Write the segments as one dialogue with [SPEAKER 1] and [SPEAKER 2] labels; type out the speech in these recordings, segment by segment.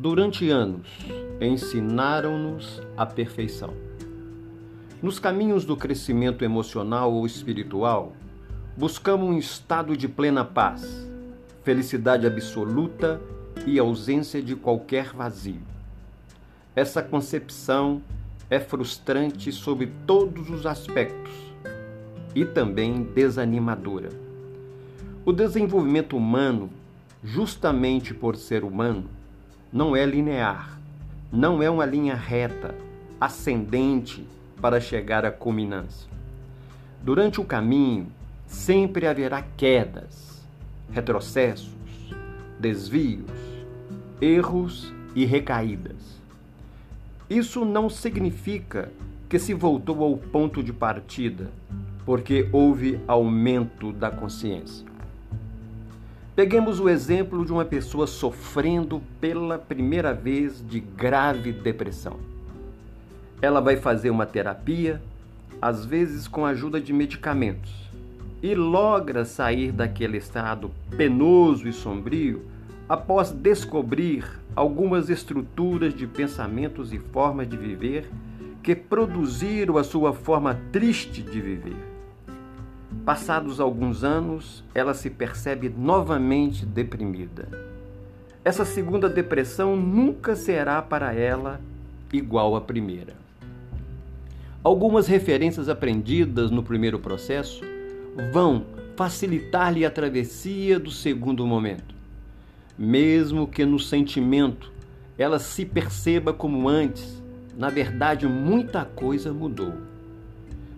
[SPEAKER 1] durante anos, ensinaram-nos a perfeição. Nos caminhos do crescimento emocional ou espiritual, buscamos um estado de plena paz, felicidade absoluta e ausência de qualquer vazio. Essa concepção é frustrante sob todos os aspectos e também desanimadora. O desenvolvimento humano, justamente por ser humano, não é linear, não é uma linha reta, ascendente para chegar à culminância. Durante o caminho, sempre haverá quedas, retrocessos, desvios, erros e recaídas. Isso não significa que se voltou ao ponto de partida, porque houve aumento da consciência. Peguemos o exemplo de uma pessoa sofrendo pela primeira vez de grave depressão. Ela vai fazer uma terapia, às vezes com a ajuda de medicamentos, e logra sair daquele estado penoso e sombrio após descobrir algumas estruturas de pensamentos e formas de viver que produziram a sua forma triste de viver. Passados alguns anos, ela se percebe novamente deprimida. Essa segunda depressão nunca será para ela igual à primeira. Algumas referências aprendidas no primeiro processo vão facilitar-lhe a travessia do segundo momento mesmo que no sentimento ela se perceba como antes, na verdade muita coisa mudou.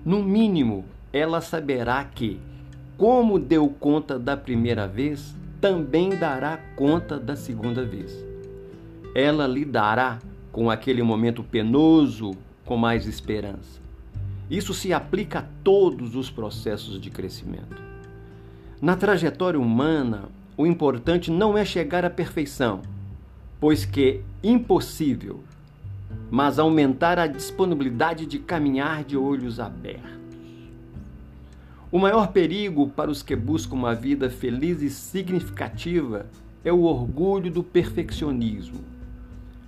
[SPEAKER 1] No mínimo, ela saberá que, como deu conta da primeira vez, também dará conta da segunda vez. Ela lidará com aquele momento penoso com mais esperança. Isso se aplica a todos os processos de crescimento. Na trajetória humana, o importante não é chegar à perfeição, pois que impossível, mas aumentar a disponibilidade de caminhar de olhos abertos. O maior perigo para os que buscam uma vida feliz e significativa é o orgulho do perfeccionismo.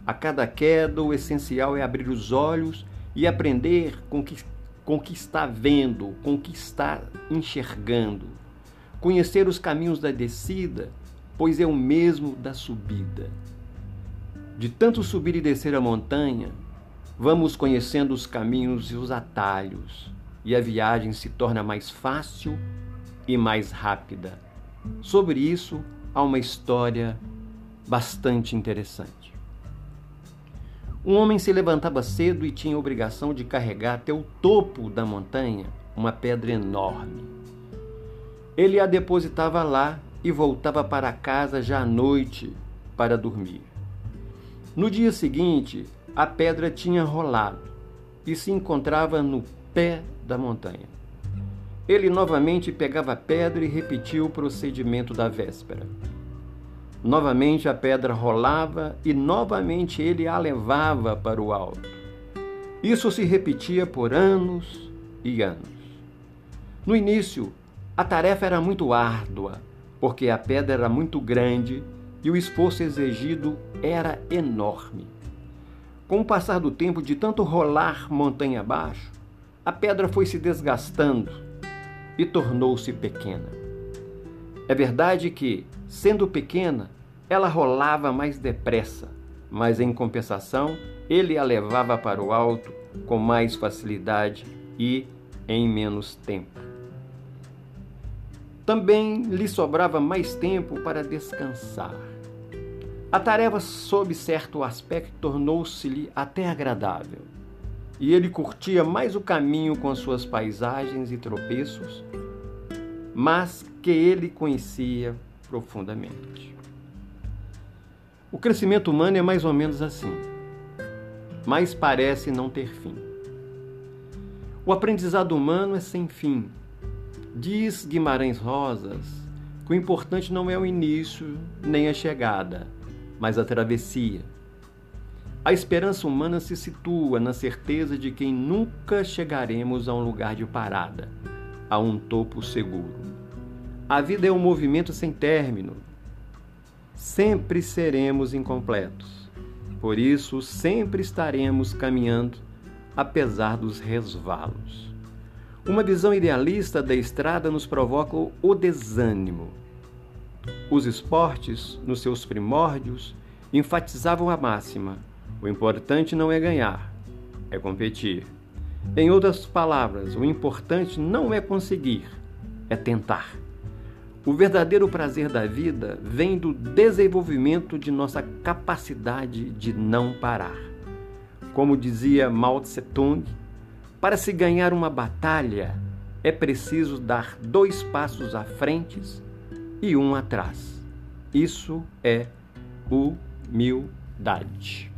[SPEAKER 1] A cada queda, o essencial é abrir os olhos e aprender com o que, com que está vendo, com que está enxergando conhecer os caminhos da descida, pois é o mesmo da subida. De tanto subir e descer a montanha, vamos conhecendo os caminhos e os atalhos, e a viagem se torna mais fácil e mais rápida. Sobre isso há uma história bastante interessante. Um homem se levantava cedo e tinha a obrigação de carregar até o topo da montanha uma pedra enorme. Ele a depositava lá e voltava para casa já à noite para dormir. No dia seguinte, a pedra tinha rolado e se encontrava no pé da montanha. Ele novamente pegava a pedra e repetia o procedimento da véspera. Novamente a pedra rolava e novamente ele a levava para o alto. Isso se repetia por anos e anos. No início, a tarefa era muito árdua, porque a pedra era muito grande e o esforço exigido era enorme. Com o passar do tempo, de tanto rolar montanha abaixo, a pedra foi se desgastando e tornou-se pequena. É verdade que, sendo pequena, ela rolava mais depressa, mas em compensação, ele a levava para o alto com mais facilidade e em menos tempo. Também lhe sobrava mais tempo para descansar. A tarefa, sob certo aspecto, tornou-se-lhe até agradável. E ele curtia mais o caminho com suas paisagens e tropeços, mas que ele conhecia profundamente. O crescimento humano é mais ou menos assim, mas parece não ter fim. O aprendizado humano é sem fim, Diz Guimarães Rosas que o importante não é o início nem a chegada, mas a travessia. A esperança humana se situa na certeza de que nunca chegaremos a um lugar de parada, a um topo seguro. A vida é um movimento sem término. Sempre seremos incompletos. Por isso, sempre estaremos caminhando, apesar dos resvalos. Uma visão idealista da estrada nos provoca o desânimo. Os esportes, nos seus primórdios, enfatizavam a máxima: o importante não é ganhar, é competir. Em outras palavras, o importante não é conseguir, é tentar. O verdadeiro prazer da vida vem do desenvolvimento de nossa capacidade de não parar. Como dizia Mao Tse Tung, para se ganhar uma batalha é preciso dar dois passos à frente e um atrás. Isso é humildade.